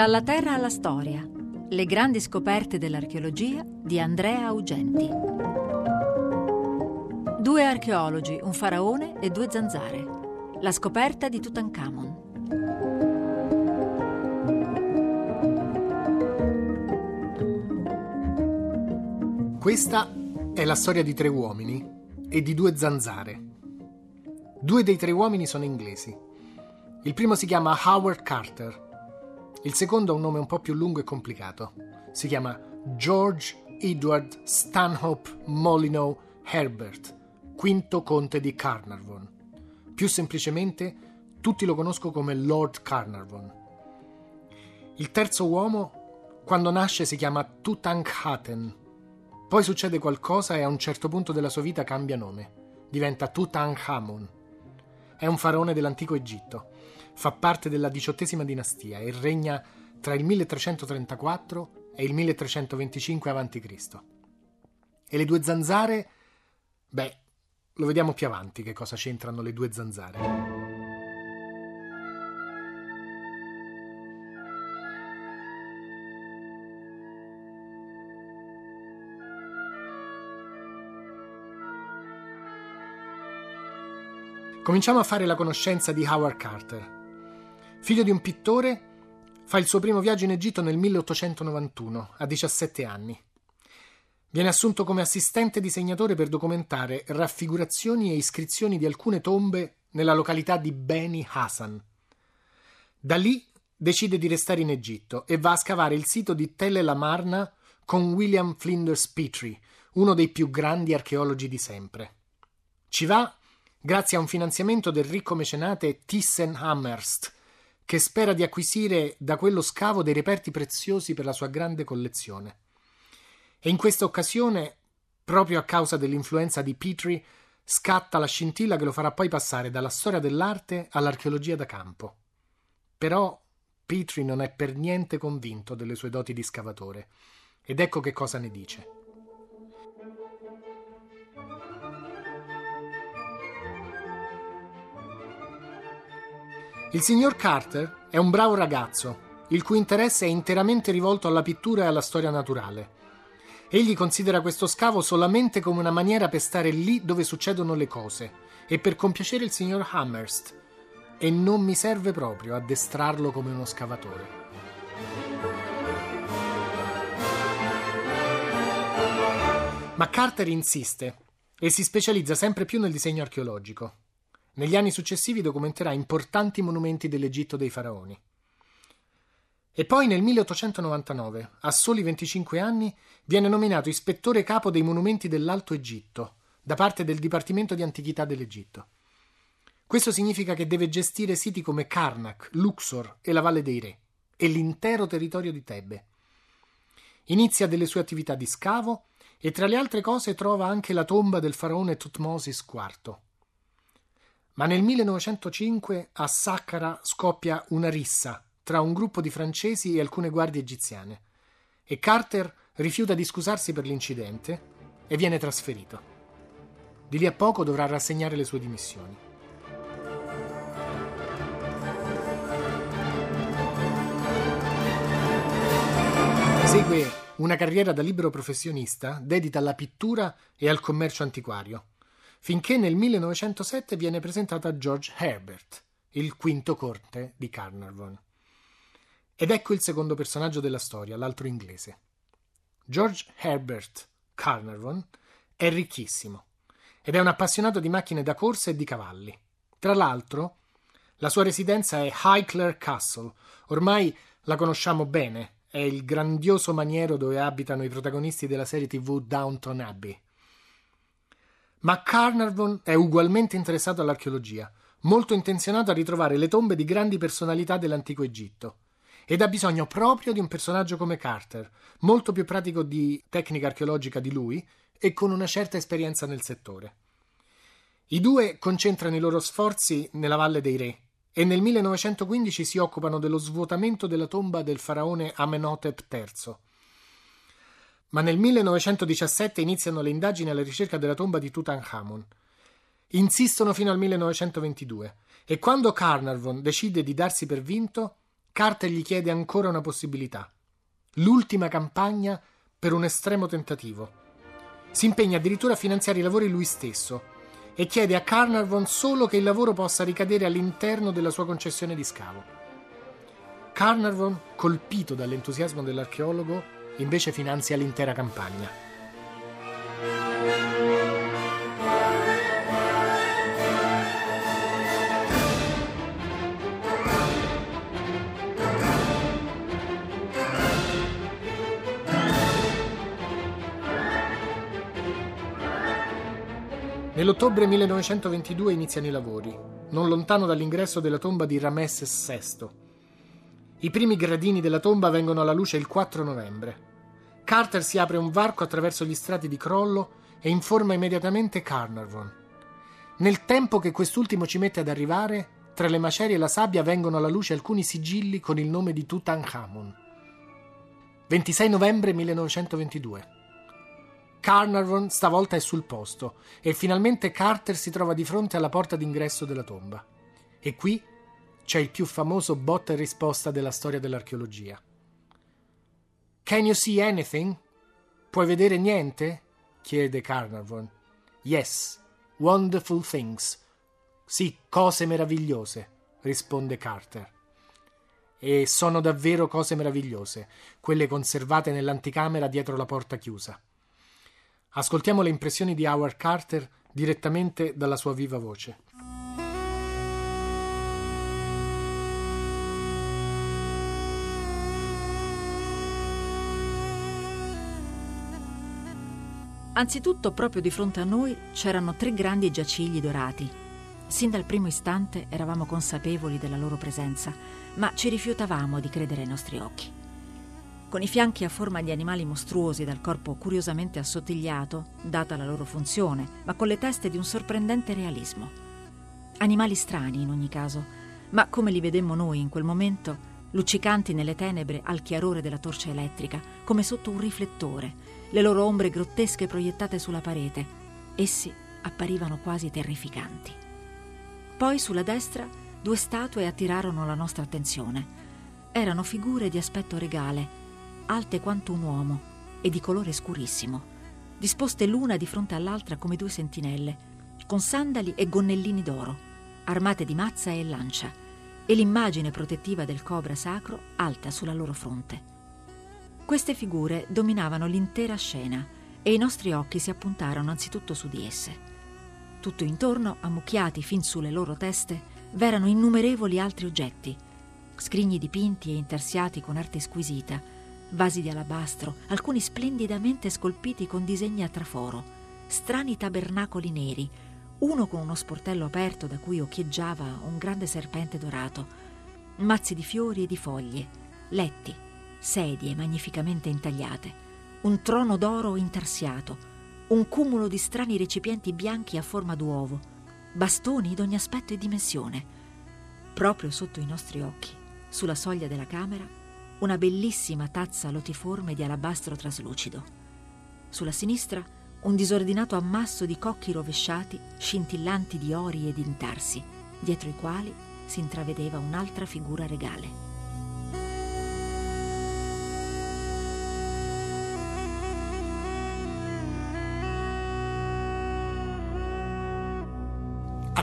Dalla terra alla storia. Le grandi scoperte dell'archeologia di Andrea Augenti. Due archeologi, un faraone e due zanzare. La scoperta di Tutankhamon. Questa è la storia di tre uomini e di due zanzare. Due dei tre uomini sono inglesi. Il primo si chiama Howard Carter il secondo ha un nome un po' più lungo e complicato. Si chiama George Edward Stanhope Molyneux Herbert, quinto conte di Carnarvon. Più semplicemente, tutti lo conoscono come Lord Carnarvon. Il terzo uomo, quando nasce, si chiama Tutankhaten. Poi succede qualcosa e a un certo punto della sua vita cambia nome. Diventa Tutankhamun. È un faraone dell'antico Egitto fa parte della diciottesima dinastia e regna tra il 1334 e il 1325 a.C. E le due zanzare? Beh, lo vediamo più avanti che cosa c'entrano le due zanzare. Cominciamo a fare la conoscenza di Howard Carter. Figlio di un pittore, fa il suo primo viaggio in Egitto nel 1891, a 17 anni. Viene assunto come assistente disegnatore per documentare raffigurazioni e iscrizioni di alcune tombe nella località di Beni Hassan. Da lì decide di restare in Egitto e va a scavare il sito di Tel el Amarna con William Flinders Petrie, uno dei più grandi archeologi di sempre. Ci va grazie a un finanziamento del ricco mecenate Thyssen Amherst, che spera di acquisire da quello scavo dei reperti preziosi per la sua grande collezione. E in questa occasione, proprio a causa dell'influenza di Petrie, scatta la scintilla che lo farà poi passare dalla storia dell'arte all'archeologia da campo. Però Petrie non è per niente convinto delle sue doti di scavatore. Ed ecco che cosa ne dice. Il signor Carter è un bravo ragazzo, il cui interesse è interamente rivolto alla pittura e alla storia naturale. Egli considera questo scavo solamente come una maniera per stare lì dove succedono le cose e per compiacere il signor Hammerst, e non mi serve proprio addestrarlo come uno scavatore. Ma Carter insiste e si specializza sempre più nel disegno archeologico. Negli anni successivi documenterà importanti monumenti dell'Egitto dei faraoni. E poi nel 1899, a soli 25 anni, viene nominato ispettore capo dei monumenti dell'Alto Egitto da parte del Dipartimento di Antichità dell'Egitto. Questo significa che deve gestire siti come Karnak, Luxor e la Valle dei Re e l'intero territorio di Tebe. Inizia delle sue attività di scavo e tra le altre cose trova anche la tomba del faraone Tutmosis IV. Ma nel 1905 a Saqqara scoppia una rissa tra un gruppo di francesi e alcune guardie egiziane e Carter rifiuta di scusarsi per l'incidente e viene trasferito. Di lì a poco dovrà rassegnare le sue dimissioni. Segue una carriera da libero professionista dedita alla pittura e al commercio antiquario finché nel 1907 viene presentata George Herbert, il quinto corte di Carnarvon. Ed ecco il secondo personaggio della storia, l'altro inglese. George Herbert Carnarvon è ricchissimo ed è un appassionato di macchine da corsa e di cavalli. Tra l'altro, la sua residenza è Highclere Castle, ormai la conosciamo bene, è il grandioso maniero dove abitano i protagonisti della serie tv Downton Abbey. Ma Carnarvon è ugualmente interessato all'archeologia, molto intenzionato a ritrovare le tombe di grandi personalità dell'antico Egitto. Ed ha bisogno proprio di un personaggio come Carter, molto più pratico di tecnica archeologica di lui e con una certa esperienza nel settore. I due concentrano i loro sforzi nella Valle dei Re e nel 1915 si occupano dello svuotamento della tomba del faraone Amenhotep III ma nel 1917 iniziano le indagini alla ricerca della tomba di Tutankhamon. Insistono fino al 1922 e quando Carnarvon decide di darsi per vinto, Carter gli chiede ancora una possibilità. L'ultima campagna per un estremo tentativo. Si impegna addirittura a finanziare i lavori lui stesso e chiede a Carnarvon solo che il lavoro possa ricadere all'interno della sua concessione di scavo. Carnarvon, colpito dall'entusiasmo dell'archeologo, invece finanzia l'intera campagna. Nell'ottobre 1922 iniziano i lavori, non lontano dall'ingresso della tomba di Ramesses VI. I primi gradini della tomba vengono alla luce il 4 novembre. Carter si apre un varco attraverso gli strati di crollo e informa immediatamente Carnarvon. Nel tempo che quest'ultimo ci mette ad arrivare, tra le macerie e la sabbia vengono alla luce alcuni sigilli con il nome di Tutankhamun. 26 novembre 1922. Carnarvon stavolta è sul posto e finalmente Carter si trova di fronte alla porta d'ingresso della tomba. E qui c'è il più famoso botta e risposta della storia dell'archeologia. Can you see anything? Puoi vedere niente? chiede Carnarvon. Yes, wonderful things. Sì, cose meravigliose, risponde Carter. E sono davvero cose meravigliose, quelle conservate nell'anticamera dietro la porta chiusa. Ascoltiamo le impressioni di Howard Carter direttamente dalla sua viva voce. Anzitutto, proprio di fronte a noi c'erano tre grandi giacigli dorati. Sin dal primo istante eravamo consapevoli della loro presenza, ma ci rifiutavamo di credere ai nostri occhi con i fianchi a forma di animali mostruosi dal corpo curiosamente assottigliato, data la loro funzione, ma con le teste di un sorprendente realismo. Animali strani in ogni caso, ma come li vedemmo noi in quel momento, luccicanti nelle tenebre al chiarore della torcia elettrica, come sotto un riflettore, le loro ombre grottesche proiettate sulla parete. Essi apparivano quasi terrificanti. Poi sulla destra due statue attirarono la nostra attenzione. Erano figure di aspetto regale, alte quanto un uomo e di colore scurissimo, disposte l'una di fronte all'altra come due sentinelle, con sandali e gonnellini d'oro, armate di mazza e lancia, e l'immagine protettiva del cobra sacro alta sulla loro fronte. Queste figure dominavano l'intera scena e i nostri occhi si appuntarono anzitutto su di esse. Tutto intorno, ammucchiati fin sulle loro teste, v'erano innumerevoli altri oggetti, scrigni dipinti e intarsiati con arte squisita, vasi di alabastro, alcuni splendidamente scolpiti con disegni a traforo, strani tabernacoli neri, uno con uno sportello aperto da cui occhieggiava un grande serpente dorato, mazzi di fiori e di foglie, letti, sedie magnificamente intagliate, un trono d'oro intarsiato, un cumulo di strani recipienti bianchi a forma d'uovo, bastoni d'ogni aspetto e dimensione. Proprio sotto i nostri occhi, sulla soglia della camera, una bellissima tazza lotiforme di alabastro traslucido. Sulla sinistra un disordinato ammasso di cocchi rovesciati, scintillanti di ori ed intarsi, dietro i quali si intravedeva un'altra figura regale.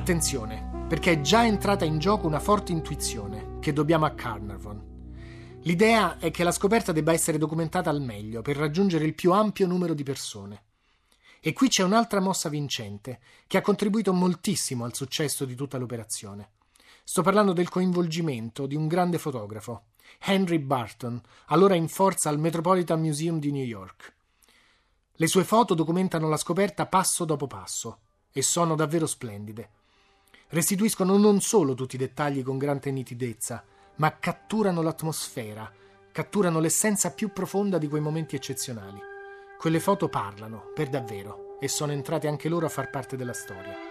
Attenzione, perché è già entrata in gioco una forte intuizione che dobbiamo a Carnarvon. L'idea è che la scoperta debba essere documentata al meglio per raggiungere il più ampio numero di persone. E qui c'è un'altra mossa vincente che ha contribuito moltissimo al successo di tutta l'operazione. Sto parlando del coinvolgimento di un grande fotografo, Henry Barton, allora in forza al Metropolitan Museum di New York. Le sue foto documentano la scoperta passo dopo passo e sono davvero splendide. Restituiscono non solo tutti i dettagli con grande nitidezza, ma catturano l'atmosfera, catturano l'essenza più profonda di quei momenti eccezionali. Quelle foto parlano, per davvero, e sono entrate anche loro a far parte della storia.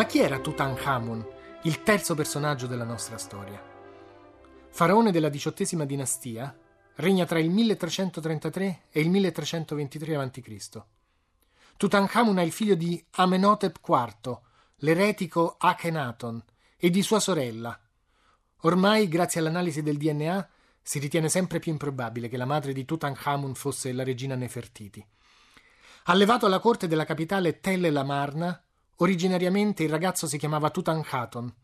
Ma chi era Tutankhamun, il terzo personaggio della nostra storia? Faraone della diciottesima dinastia, regna tra il 1333 e il 1323 a.C. Tutankhamun è il figlio di Amenhotep IV, l'eretico Akhenaton, e di sua sorella. Ormai, grazie all'analisi del DNA, si ritiene sempre più improbabile che la madre di Tutankhamun fosse la regina Nefertiti. Allevato alla corte della capitale Tel el Amarna, originariamente il ragazzo si chiamava Tutankhaton.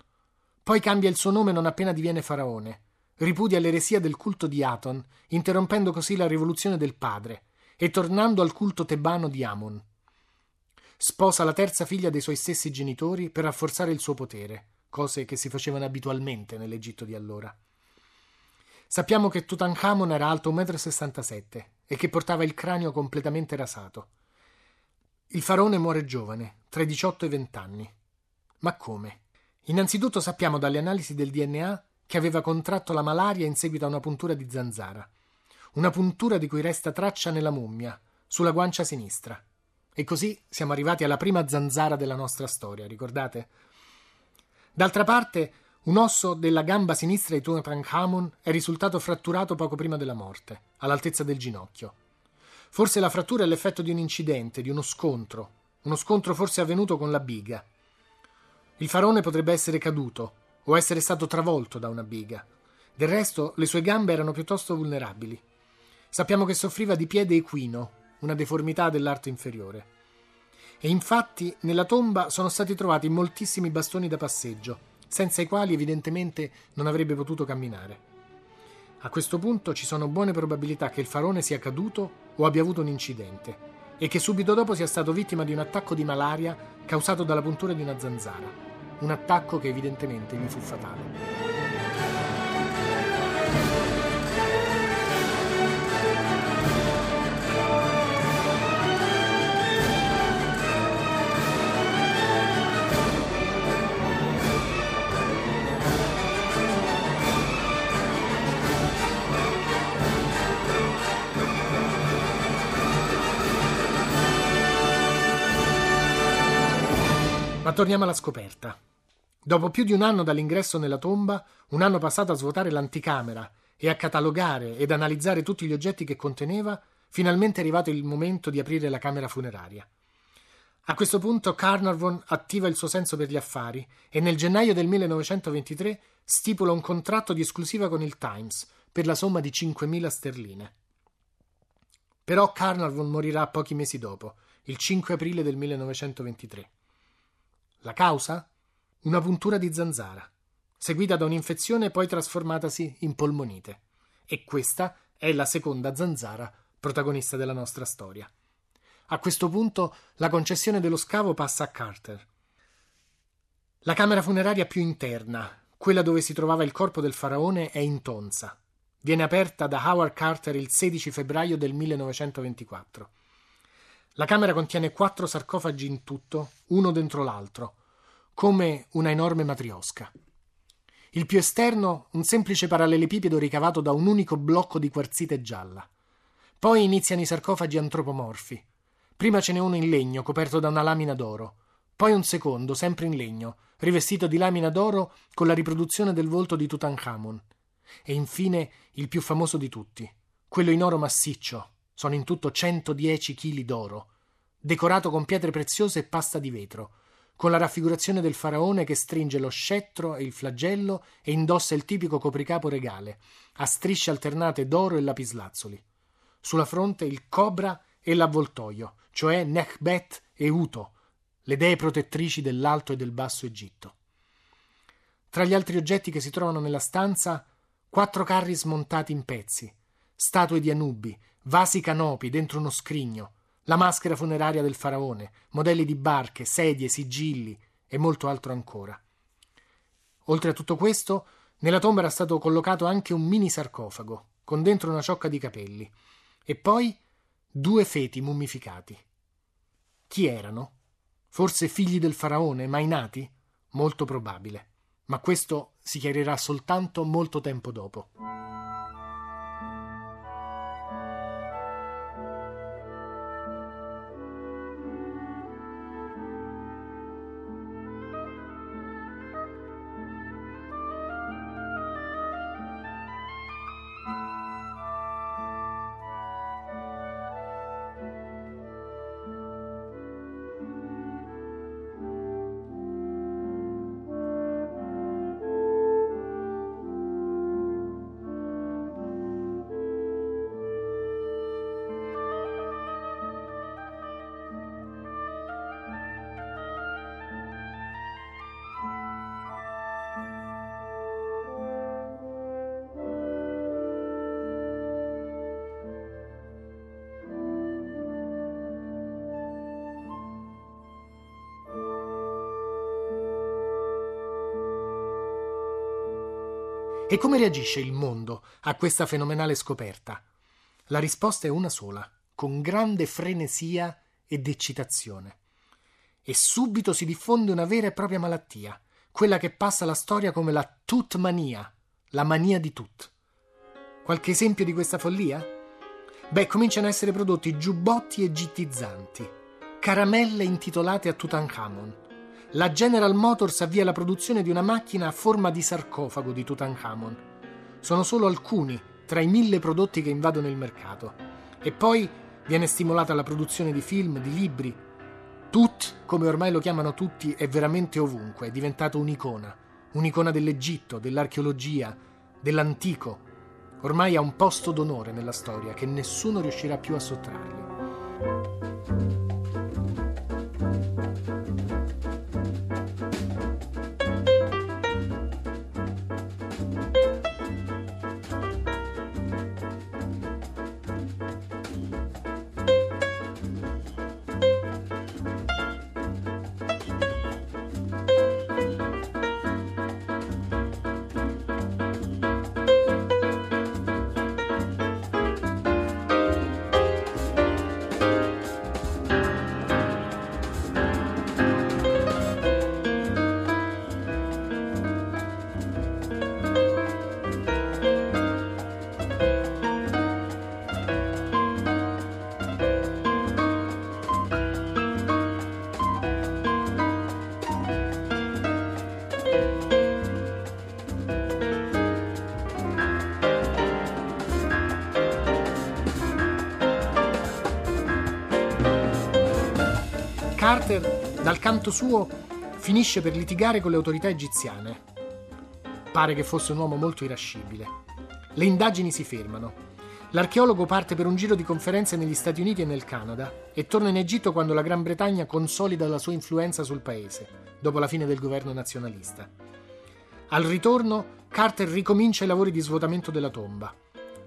Poi cambia il suo nome non appena diviene faraone. Ripudia l'eresia del culto di Aton, interrompendo così la rivoluzione del padre e tornando al culto tebano di Amon. Sposa la terza figlia dei suoi stessi genitori per rafforzare il suo potere, cose che si facevano abitualmente nell'Egitto di allora. Sappiamo che Tutankhamon era alto 1,67 m e che portava il cranio completamente rasato. Il faraone muore giovane, tra i 18 e i 20 anni. Ma come? Innanzitutto sappiamo dalle analisi del DNA che aveva contratto la malaria in seguito a una puntura di zanzara. Una puntura di cui resta traccia nella mummia, sulla guancia sinistra. E così siamo arrivati alla prima zanzara della nostra storia, ricordate? D'altra parte, un osso della gamba sinistra di Tutankhamon è risultato fratturato poco prima della morte, all'altezza del ginocchio. Forse la frattura è l'effetto di un incidente, di uno scontro, uno scontro forse avvenuto con la biga. Il faraone potrebbe essere caduto o essere stato travolto da una biga. Del resto, le sue gambe erano piuttosto vulnerabili. Sappiamo che soffriva di piede equino, una deformità dell'arto inferiore. E infatti nella tomba sono stati trovati moltissimi bastoni da passeggio, senza i quali evidentemente non avrebbe potuto camminare. A questo punto ci sono buone probabilità che il faraone sia caduto o abbia avuto un incidente e che subito dopo sia stato vittima di un attacco di malaria causato dalla puntura di una zanzara, un attacco che evidentemente gli fu fatale. Torniamo alla scoperta. Dopo più di un anno dall'ingresso nella tomba, un anno passato a svuotare l'anticamera e a catalogare ed analizzare tutti gli oggetti che conteneva, finalmente è arrivato il momento di aprire la camera funeraria. A questo punto Carnarvon attiva il suo senso per gli affari e nel gennaio del 1923 stipula un contratto di esclusiva con il Times per la somma di 5.000 sterline. Però Carnarvon morirà pochi mesi dopo, il 5 aprile del 1923. La causa? Una puntura di zanzara, seguita da un'infezione poi trasformatasi in polmonite. E questa è la seconda zanzara protagonista della nostra storia. A questo punto la concessione dello scavo passa a Carter. La camera funeraria più interna, quella dove si trovava il corpo del faraone, è in tonza. Viene aperta da Howard Carter il 16 febbraio del 1924. La camera contiene quattro sarcofagi in tutto, uno dentro l'altro, come una enorme matriosca. Il più esterno, un semplice parallelepipedo ricavato da un unico blocco di quarzite gialla. Poi iniziano i sarcofagi antropomorfi. Prima ce n'è uno in legno coperto da una lamina d'oro, poi un secondo, sempre in legno, rivestito di lamina d'oro con la riproduzione del volto di Tutankhamon. E infine il più famoso di tutti, quello in oro massiccio, sono in tutto 110 kg d'oro, decorato con pietre preziose e pasta di vetro, con la raffigurazione del faraone che stringe lo scettro e il flagello e indossa il tipico copricapo regale, a strisce alternate d'oro e lapislazzoli. Sulla fronte il cobra e l'avvoltoio, cioè Nechbet e Uto, le dee protettrici dell'Alto e del Basso Egitto. Tra gli altri oggetti che si trovano nella stanza, quattro carri smontati in pezzi, statue di Anubi, vasi canopi dentro uno scrigno, la maschera funeraria del faraone, modelli di barche, sedie, sigilli e molto altro ancora. Oltre a tutto questo, nella tomba era stato collocato anche un mini sarcofago, con dentro una ciocca di capelli, e poi due feti mummificati. Chi erano? Forse figli del faraone, mai nati? Molto probabile, ma questo si chiarirà soltanto molto tempo dopo. E come reagisce il mondo a questa fenomenale scoperta? La risposta è una sola, con grande frenesia ed eccitazione. E subito si diffonde una vera e propria malattia, quella che passa alla storia come la tutmania, la mania di tut. Qualche esempio di questa follia? Beh, cominciano a essere prodotti giubbotti egittizzanti, caramelle intitolate a Tutankhamon. La General Motors avvia la produzione di una macchina a forma di sarcofago di Tutankhamon. Sono solo alcuni tra i mille prodotti che invadono il mercato. E poi viene stimolata la produzione di film, di libri. Tut, come ormai lo chiamano tutti, è veramente ovunque, è diventato un'icona. Un'icona dell'Egitto, dell'archeologia, dell'antico. Ormai ha un posto d'onore nella storia che nessuno riuscirà più a sottrargli. Dal canto suo, finisce per litigare con le autorità egiziane. Pare che fosse un uomo molto irascibile. Le indagini si fermano. L'archeologo parte per un giro di conferenze negli Stati Uniti e nel Canada e torna in Egitto quando la Gran Bretagna consolida la sua influenza sul paese, dopo la fine del governo nazionalista. Al ritorno, Carter ricomincia i lavori di svuotamento della tomba.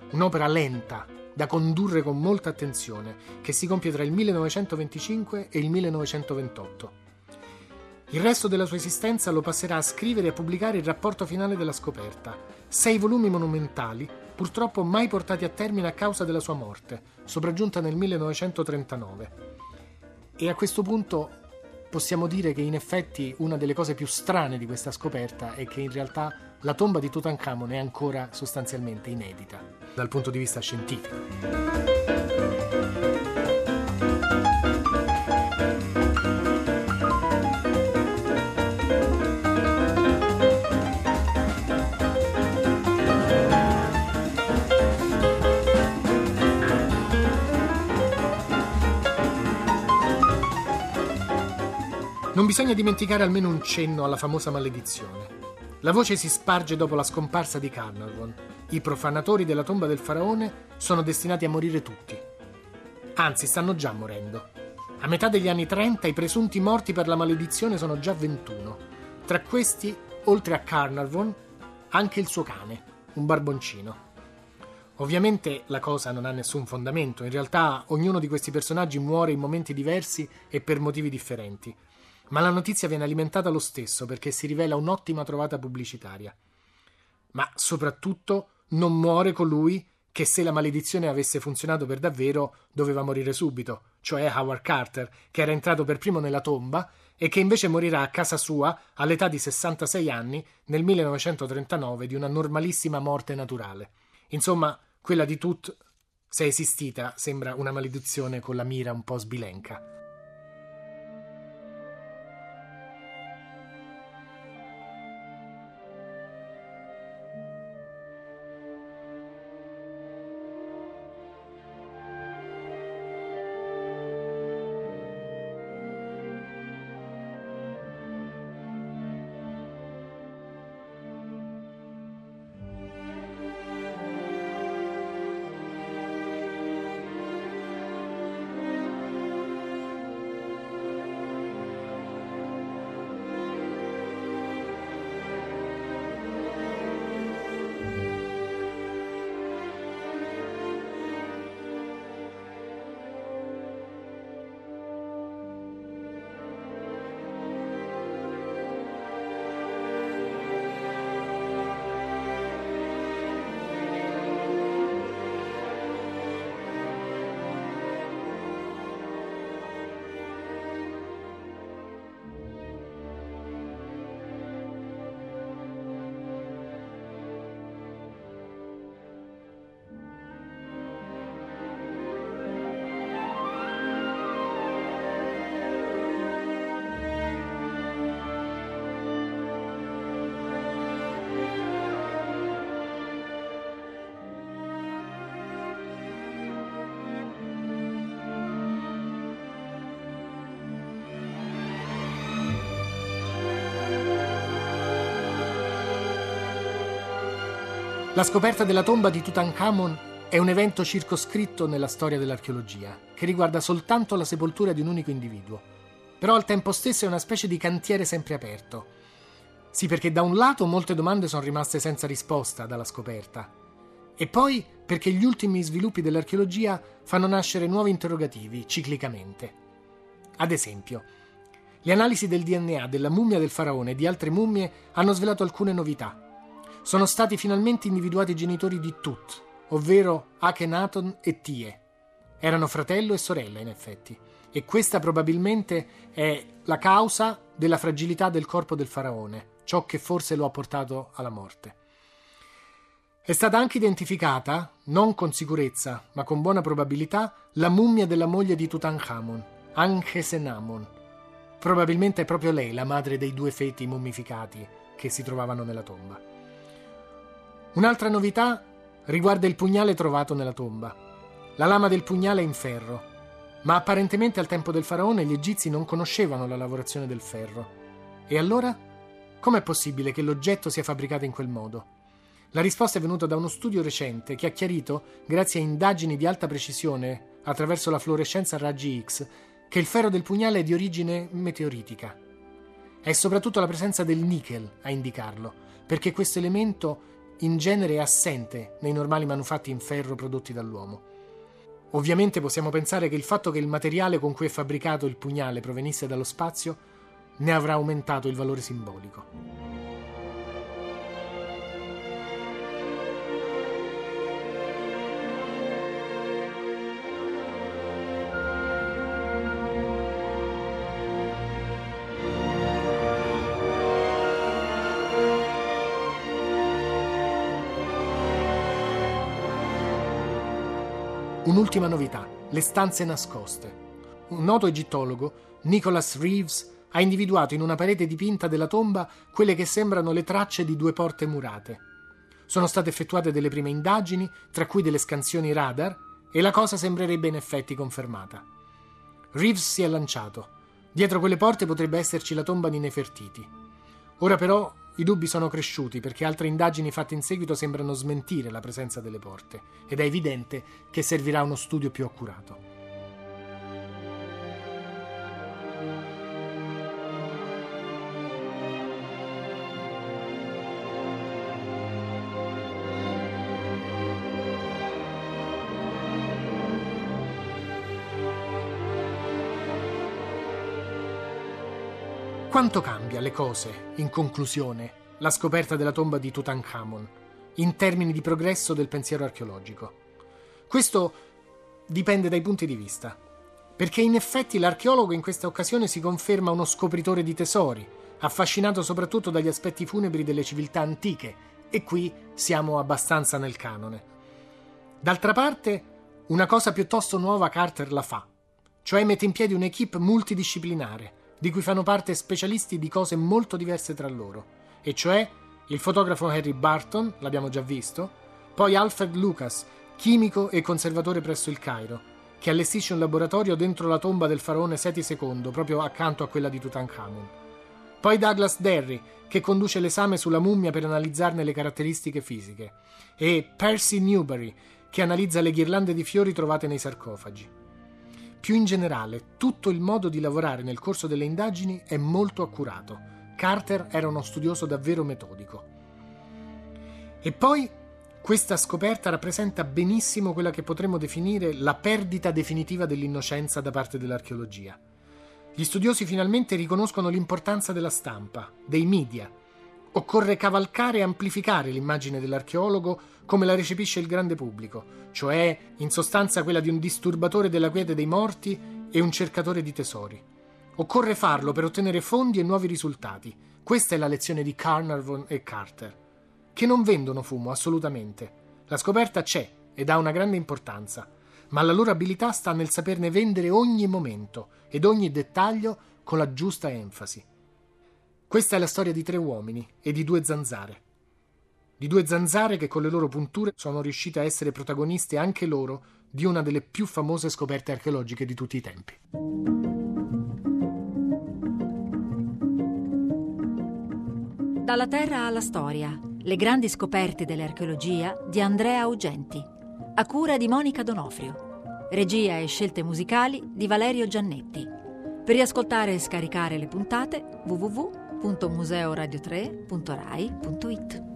Un'opera lenta, da condurre con molta attenzione, che si compie tra il 1925 e il 1928. Il resto della sua esistenza lo passerà a scrivere e a pubblicare il rapporto finale della scoperta, sei volumi monumentali, purtroppo mai portati a termine a causa della sua morte, sopraggiunta nel 1939. E a questo punto possiamo dire che in effetti una delle cose più strane di questa scoperta è che in realtà la tomba di Tutankhamon è ancora sostanzialmente inedita dal punto di vista scientifico. Non bisogna dimenticare almeno un cenno alla famosa maledizione. La voce si sparge dopo la scomparsa di Carnarvon. I profanatori della tomba del faraone sono destinati a morire tutti. Anzi, stanno già morendo. A metà degli anni 30 i presunti morti per la maledizione sono già 21. Tra questi, oltre a Carnarvon, anche il suo cane, un barboncino. Ovviamente la cosa non ha nessun fondamento, in realtà ognuno di questi personaggi muore in momenti diversi e per motivi differenti ma la notizia viene alimentata lo stesso perché si rivela un'ottima trovata pubblicitaria. Ma soprattutto non muore colui che se la maledizione avesse funzionato per davvero doveva morire subito, cioè Howard Carter, che era entrato per primo nella tomba e che invece morirà a casa sua all'età di 66 anni nel 1939 di una normalissima morte naturale. Insomma, quella di Tut, se esistita, sembra una maledizione con la mira un po' sbilenca. La scoperta della tomba di Tutankhamon è un evento circoscritto nella storia dell'archeologia, che riguarda soltanto la sepoltura di un unico individuo. Però al tempo stesso è una specie di cantiere sempre aperto. Sì, perché da un lato molte domande sono rimaste senza risposta dalla scoperta, e poi perché gli ultimi sviluppi dell'archeologia fanno nascere nuovi interrogativi ciclicamente. Ad esempio, le analisi del DNA della mummia del faraone e di altre mummie hanno svelato alcune novità. Sono stati finalmente individuati i genitori di Tut, ovvero Akhenaton e Tie. Erano fratello e sorella, in effetti, e questa probabilmente è la causa della fragilità del corpo del faraone, ciò che forse lo ha portato alla morte. È stata anche identificata, non con sicurezza, ma con buona probabilità, la mummia della moglie di Tutankhamon, Ankhesenamon. Probabilmente è proprio lei la madre dei due feti mummificati che si trovavano nella tomba. Un'altra novità riguarda il pugnale trovato nella tomba. La lama del pugnale è in ferro, ma apparentemente al tempo del faraone gli egizi non conoscevano la lavorazione del ferro. E allora? Com'è possibile che l'oggetto sia fabbricato in quel modo? La risposta è venuta da uno studio recente che ha chiarito, grazie a indagini di alta precisione attraverso la fluorescenza a raggi X, che il ferro del pugnale è di origine meteoritica. È soprattutto la presenza del nickel a indicarlo, perché questo elemento in genere è assente nei normali manufatti in ferro prodotti dall'uomo. Ovviamente possiamo pensare che il fatto che il materiale con cui è fabbricato il pugnale provenisse dallo spazio ne avrà aumentato il valore simbolico. Un'ultima novità, le stanze nascoste. Un noto egittologo, Nicholas Reeves, ha individuato in una parete dipinta della tomba quelle che sembrano le tracce di due porte murate. Sono state effettuate delle prime indagini, tra cui delle scansioni radar, e la cosa sembrerebbe in effetti confermata. Reeves si è lanciato. Dietro quelle porte potrebbe esserci la tomba di Nefertiti. Ora però i dubbi sono cresciuti perché altre indagini fatte in seguito sembrano smentire la presenza delle porte ed è evidente che servirà uno studio più accurato. Quanto cambia le cose, in conclusione, la scoperta della tomba di Tutankhamon, in termini di progresso del pensiero archeologico? Questo dipende dai punti di vista, perché in effetti l'archeologo in questa occasione si conferma uno scopritore di tesori, affascinato soprattutto dagli aspetti funebri delle civiltà antiche, e qui siamo abbastanza nel canone. D'altra parte, una cosa piuttosto nuova Carter la fa, cioè mette in piedi un'equipe multidisciplinare di cui fanno parte specialisti di cose molto diverse tra loro, e cioè il fotografo Harry Barton, l'abbiamo già visto, poi Alfred Lucas, chimico e conservatore presso il Cairo, che allestisce un laboratorio dentro la tomba del faraone Seti II, proprio accanto a quella di Tutankhamon. Poi Douglas Derry, che conduce l'esame sulla mummia per analizzarne le caratteristiche fisiche, e Percy Newberry, che analizza le ghirlande di fiori trovate nei sarcofagi. Più in generale, tutto il modo di lavorare nel corso delle indagini è molto accurato. Carter era uno studioso davvero metodico. E poi questa scoperta rappresenta benissimo quella che potremmo definire la perdita definitiva dell'innocenza da parte dell'archeologia. Gli studiosi finalmente riconoscono l'importanza della stampa, dei media, Occorre cavalcare e amplificare l'immagine dell'archeologo come la recepisce il grande pubblico, cioè in sostanza quella di un disturbatore della quiete dei morti e un cercatore di tesori. Occorre farlo per ottenere fondi e nuovi risultati. Questa è la lezione di Carnarvon e Carter, che non vendono fumo assolutamente. La scoperta c'è ed ha una grande importanza, ma la loro abilità sta nel saperne vendere ogni momento ed ogni dettaglio con la giusta enfasi. Questa è la storia di tre uomini e di due zanzare. Di due zanzare che con le loro punture sono riuscite a essere protagoniste anche loro di una delle più famose scoperte archeologiche di tutti i tempi. Dalla terra alla storia, Le grandi scoperte dell'archeologia di Andrea Augenti, a cura di Monica Donofrio. Regia e scelte musicali di Valerio Giannetti. Per riascoltare e scaricare le puntate www.museoradio3.rai.it.